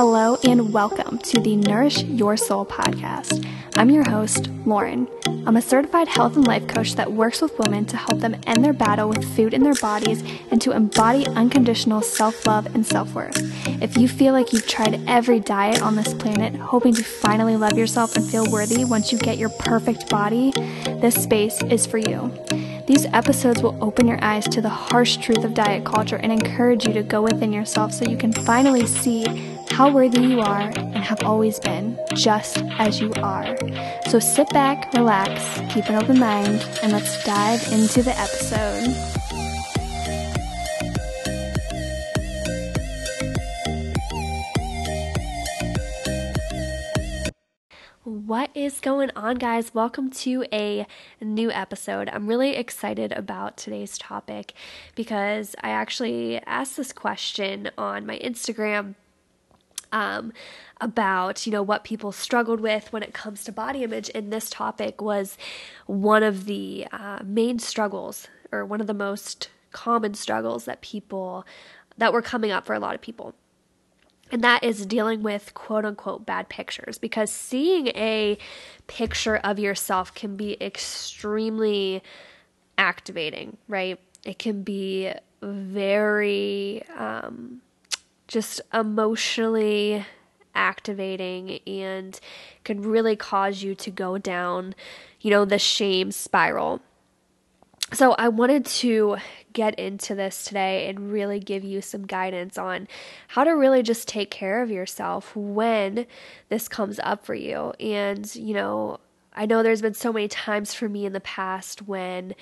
Hello and welcome to the Nourish Your Soul podcast. I'm your host, Lauren. I'm a certified health and life coach that works with women to help them end their battle with food in their bodies and to embody unconditional self love and self worth. If you feel like you've tried every diet on this planet, hoping to finally love yourself and feel worthy once you get your perfect body, this space is for you. These episodes will open your eyes to the harsh truth of diet culture and encourage you to go within yourself so you can finally see how worthy you are and have always been, just as you are. So sit back, relax, keep an open mind, and let's dive into the episode. What is going on, guys? Welcome to a new episode. I'm really excited about today's topic because I actually asked this question on my Instagram um, about you know what people struggled with when it comes to body image. And this topic was one of the uh, main struggles or one of the most common struggles that people that were coming up for a lot of people. And that is dealing with quote unquote bad pictures. Because seeing a picture of yourself can be extremely activating right? It can be very um, just emotionally activating and can really cause you to go down, you know, the shame spiral. So, I wanted to get into this today and really give you some guidance on how to really just take care of yourself when this comes up for you. And, you know, I know there's been so many times for me in the past when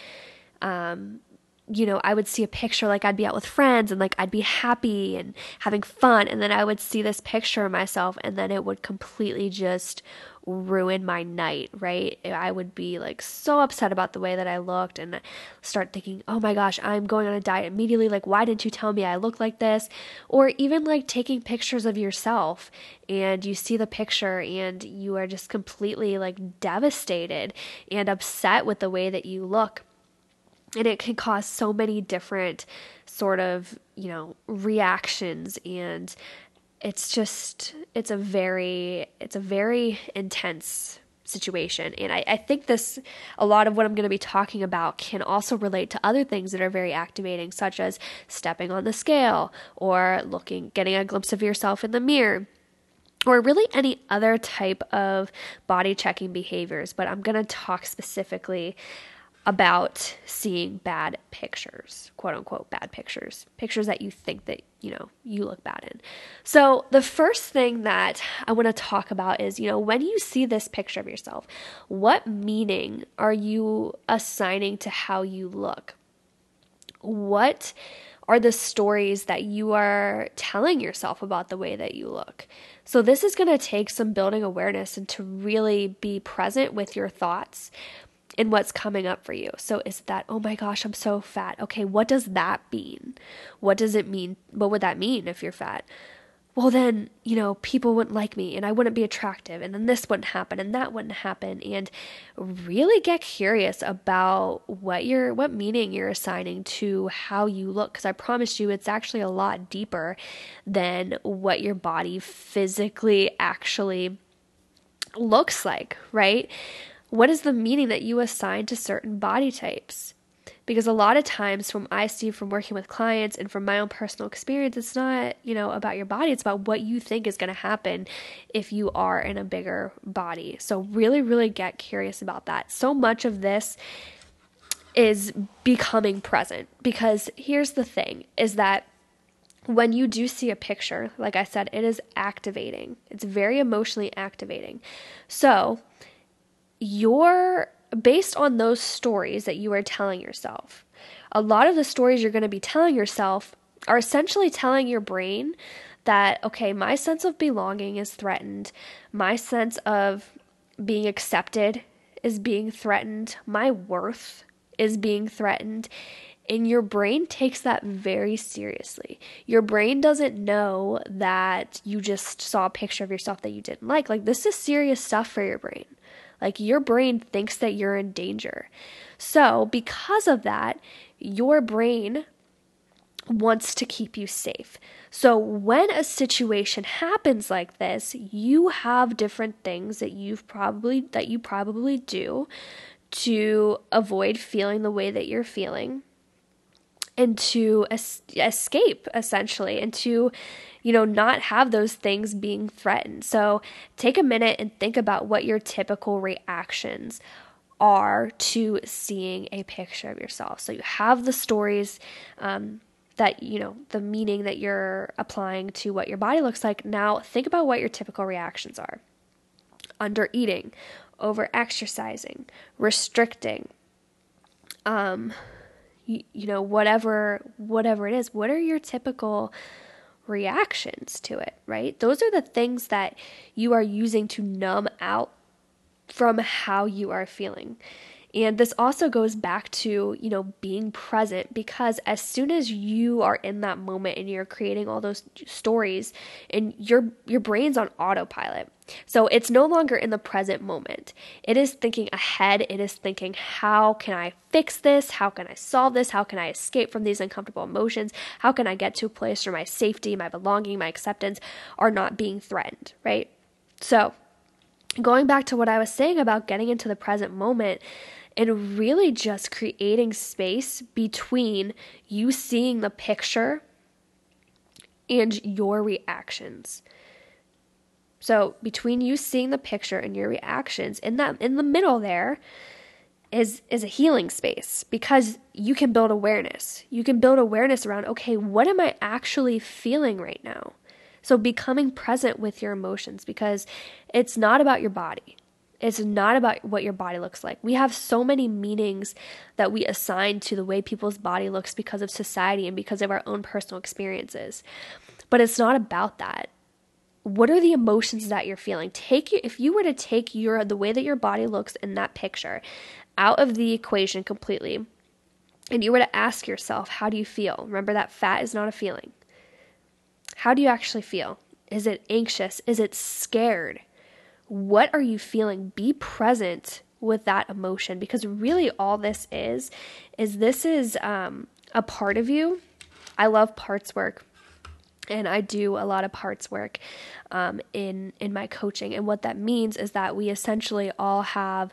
um, you know, I would see a picture like I'd be out with friends and like I'd be happy and having fun. And then I would see this picture of myself and then it would completely just ruin my night, right? I would be like so upset about the way that I looked and start thinking, oh my gosh, I'm going on a diet immediately. Like, why didn't you tell me I look like this? Or even like taking pictures of yourself and you see the picture and you are just completely like devastated and upset with the way that you look and it can cause so many different sort of you know reactions and it's just it's a very it's a very intense situation. And I, I think this a lot of what i'm going to be talking about can also relate to other things that are very activating such as stepping on the scale or looking getting a glimpse of yourself in the mirror or really any other type of body checking behaviors. But i'm going to talk specifically about seeing bad pictures, quote unquote bad pictures, pictures that you think that, you know, you look bad in. So, the first thing that I want to talk about is, you know, when you see this picture of yourself, what meaning are you assigning to how you look? What are the stories that you are telling yourself about the way that you look? So, this is going to take some building awareness and to really be present with your thoughts, in what's coming up for you. So is that, oh my gosh, I'm so fat. Okay, what does that mean? What does it mean? What would that mean if you're fat? Well, then, you know, people wouldn't like me and I wouldn't be attractive and then this wouldn't happen and that wouldn't happen and really get curious about what you're what meaning you're assigning to how you look cuz I promise you it's actually a lot deeper than what your body physically actually looks like, right? What is the meaning that you assign to certain body types? Because a lot of times, from I see from working with clients and from my own personal experience, it's not, you know, about your body, it's about what you think is going to happen if you are in a bigger body. So, really, really get curious about that. So much of this is becoming present because here's the thing is that when you do see a picture, like I said, it is activating. It's very emotionally activating. So, you're based on those stories that you are telling yourself. A lot of the stories you're going to be telling yourself are essentially telling your brain that, okay, my sense of belonging is threatened, my sense of being accepted is being threatened, my worth is being threatened. And your brain takes that very seriously. Your brain doesn't know that you just saw a picture of yourself that you didn't like. Like, this is serious stuff for your brain. Like your brain thinks that you're in danger. So, because of that, your brain wants to keep you safe. So when a situation happens like this, you have different things that you've probably that you probably do to avoid feeling the way that you're feeling and to es- escape essentially and to you know not have those things being threatened. So take a minute and think about what your typical reactions are to seeing a picture of yourself. So you have the stories um, that you know the meaning that you're applying to what your body looks like. Now think about what your typical reactions are. Under eating over exercising restricting um you, you know whatever whatever it is what are your typical reactions to it right? Those are the things that you are using to numb out from how you are feeling and this also goes back to, you know, being present because as soon as you are in that moment and you're creating all those stories and your your brain's on autopilot. So it's no longer in the present moment. It is thinking ahead. It is thinking, how can I fix this? How can I solve this? How can I escape from these uncomfortable emotions? How can I get to a place where my safety, my belonging, my acceptance are not being threatened, right? So, going back to what I was saying about getting into the present moment, and really just creating space between you seeing the picture and your reactions. So, between you seeing the picture and your reactions, in that in the middle there is is a healing space because you can build awareness. You can build awareness around, okay, what am I actually feeling right now? So becoming present with your emotions because it's not about your body. It's not about what your body looks like. We have so many meanings that we assign to the way people's body looks because of society and because of our own personal experiences. But it's not about that. What are the emotions that you're feeling? Take you if you were to take your the way that your body looks in that picture out of the equation completely and you were to ask yourself, how do you feel? Remember that fat is not a feeling. How do you actually feel? Is it anxious? Is it scared? What are you feeling? Be present with that emotion because really all this is is this is um, a part of you. I love parts work and I do a lot of parts work um, in in my coaching. And what that means is that we essentially all have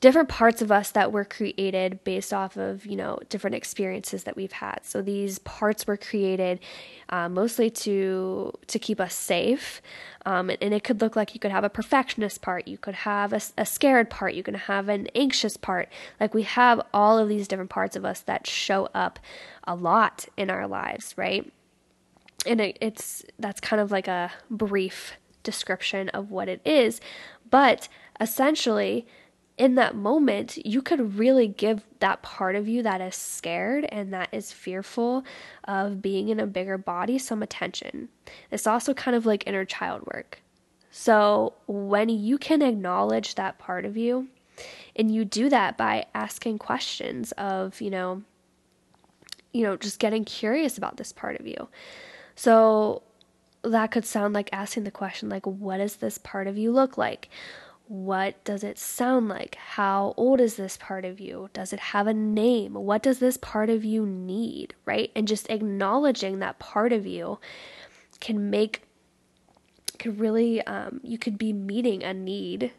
different parts of us that were created based off of you know different experiences that we've had. So these parts were created uh, mostly to to keep us safe. Um, and, and, it could look like you could have a perfectionist part you could have a, a scared part you can have an anxious part. Like we have all of these different parts of us that show up a lot in our lives right? And it, it's that's kind of like a brief description of what it is. But essentially in that moment, you could really give that part of you that is scared and that is fearful of being in a bigger body some attention. It's also kind of like inner child work. So, when you can acknowledge that part of you, and you do that by asking questions of, you know, you know, just getting curious about this part of you. So, that could sound like asking the question like what does this part of you look like? What does it sound like? How old is this part of you? Does it have a name? What does this part of you need? Right? And just acknowledging that part of you can make, could really, um, you could be meeting a need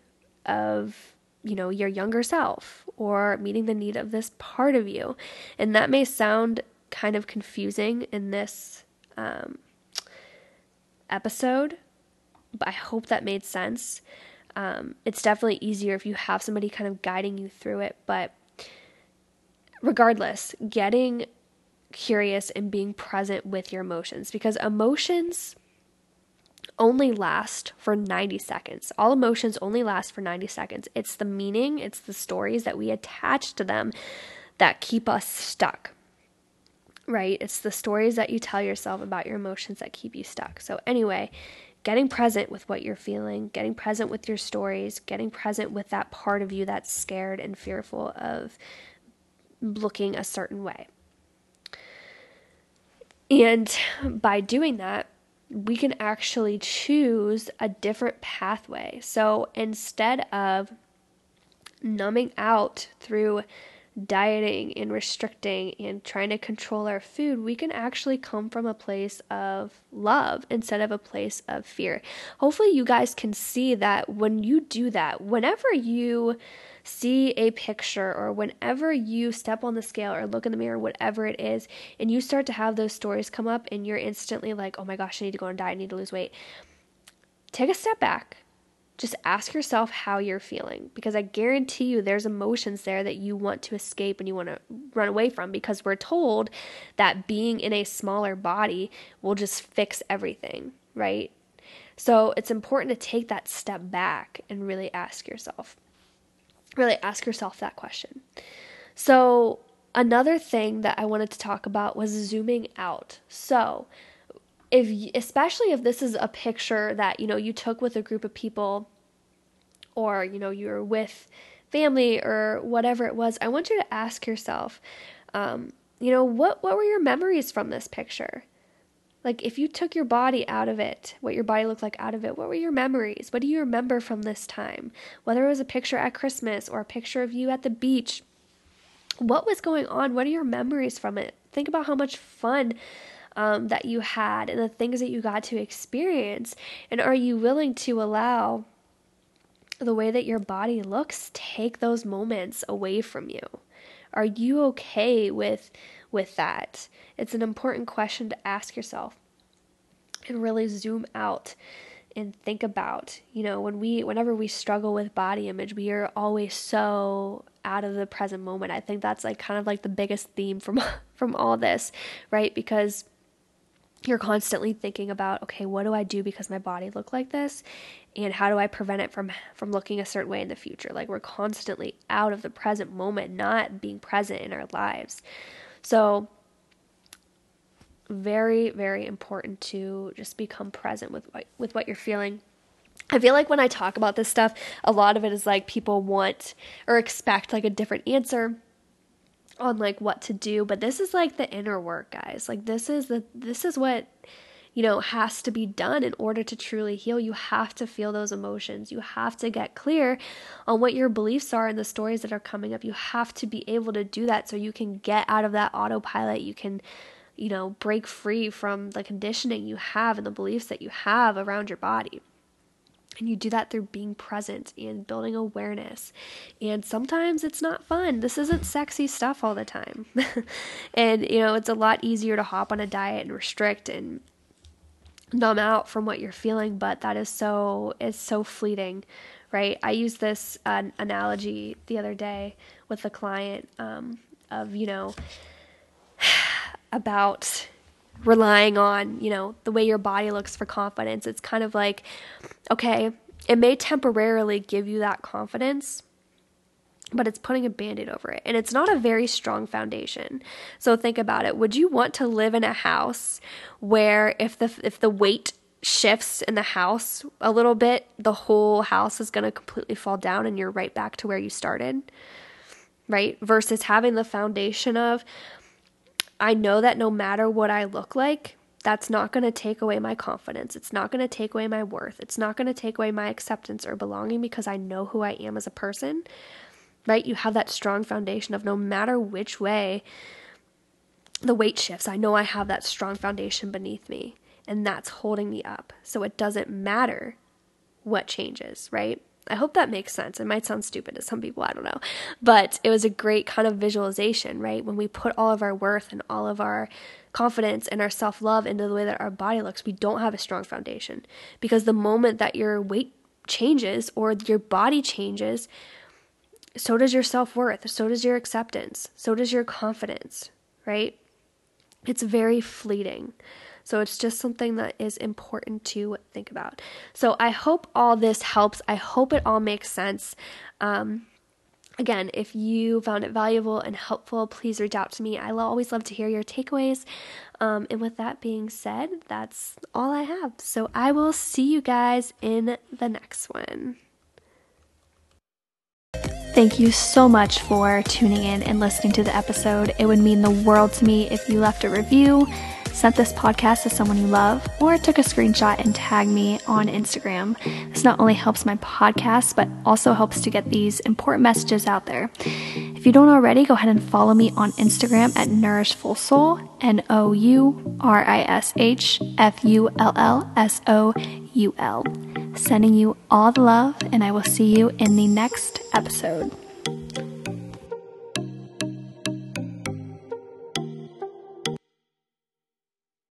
of, you know, your younger self or meeting the need of this part of you. And that may sound kind of confusing in this um, episode, but I hope that made sense. Um, it's definitely easier if you have somebody kind of guiding you through it. But regardless, getting curious and being present with your emotions because emotions only last for 90 seconds. All emotions only last for 90 seconds. It's the meaning, it's the stories that we attach to them that keep us stuck. Right? It's the stories that you tell yourself about your emotions that keep you stuck. So, anyway, getting present with what you're feeling, getting present with your stories, getting present with that part of you that's scared and fearful of looking a certain way. And by doing that, we can actually choose a different pathway. So instead of numbing out through dieting and restricting and trying to control our food, we can actually come from a place of love instead of a place of fear. Hopefully, you guys can see that when you do that, whenever you see a picture or whenever you step on the scale or look in the mirror, whatever it is, and you start to have those stories come up and you're instantly like, oh my gosh, I need to go on diet, I need to lose weight, take a step back just ask yourself how you're feeling because I guarantee you there's emotions there that you want to escape and you want to run away from because we're told that being in a smaller body will just fix everything, right? So it's important to take that step back and really ask yourself. Really ask yourself that question. So, another thing that I wanted to talk about was zooming out. So, if especially if this is a picture that you know you took with a group of people or you know you're with family or whatever it was i want you to ask yourself um, you know what what were your memories from this picture? Like if you took your body out of it what your body looked like out of it what were your memories? What do you remember from this time? Whether it was a picture at christmas or a picture of you at the beach what was going on? What are your memories from it? Think about how much fun um, that you had and the things that you got to experience? And are you willing to allow the way that your body looks take those moments away from you? Are you okay with with that? It's an important question to ask yourself and really zoom out and think about you know when we whenever we struggle with body image we are always so out of the present moment i think that's like kind of like the biggest theme from from all this right because you're constantly thinking about okay what do i do because my body look like this? And how do i prevent it from from looking a certain way in the future? Like we're constantly out of the present moment not being present in our lives. So very very important to just become present with what, with what you're feeling. I feel like when I talk about this stuff, a lot of it is like people want or expect like a different answer on like what to do, but this is like the inner work, guys. Like this is the this is what you know has to be done in order to truly heal. You have to feel those emotions. You have to get clear on what your beliefs are and the stories that are coming up. You have to be able to do that so you can get out of that autopilot. You can you know break free from the conditioning you have and the beliefs that you have around your body. And you do that through being present and building awareness. And sometimes it's not fun. This isn't sexy stuff all the time. and, you know, it's a lot easier to hop on a diet and restrict and numb out from what you're feeling, but that is so, it's so fleeting, right? I used this uh, analogy the other day with a client um, of, you know, about relying on, you know, the way your body looks for confidence. It's kind of like, okay, it may temporarily give you that confidence, but it's putting a band aid over it. And it's not a very strong foundation. So think about it. Would you want to live in a house where if the if the weight shifts in the house a little bit, the whole house is going to completely fall down and you're right back to where you started? Right? Versus having the foundation of I know that no matter what I look like, that's not going to take away my confidence. It's not going to take away my worth. It's not going to take away my acceptance or belonging because I know who I am as a person. Right? You have that strong foundation of no matter which way the weight shifts, I know I have that strong foundation beneath me, and that's holding me up. So it doesn't matter what changes, right? I hope that makes sense. It might sound stupid to some people, I don't know. But it was a great kind of visualization, right? When we put all of our worth and all of our confidence and our self love into the way that our body looks, we don't have a strong foundation. Because the moment that your weight changes or your body changes, so does your self worth, so does your acceptance, so does your confidence, right? It's very fleeting. So it's just something that is important to think about. So I hope all this helps. I hope it all makes sense. Um, Again, if you found it valuable and helpful, please reach out to me. I always love to hear your takeaways. Um, and with that being said, that's all I have. So I will see you guys in the next one. Thank you so much for tuning in and listening to the episode. It would mean the world to me if you left a review sent this podcast to someone you love, or took a screenshot and tagged me on Instagram. This not only helps my podcast, but also helps to get these important messages out there. If you don't already, go ahead and follow me on Instagram at Nourishful Soul, N O U R I S H F U L L S O U L. Sending you all the love, and I will see you in the next episode.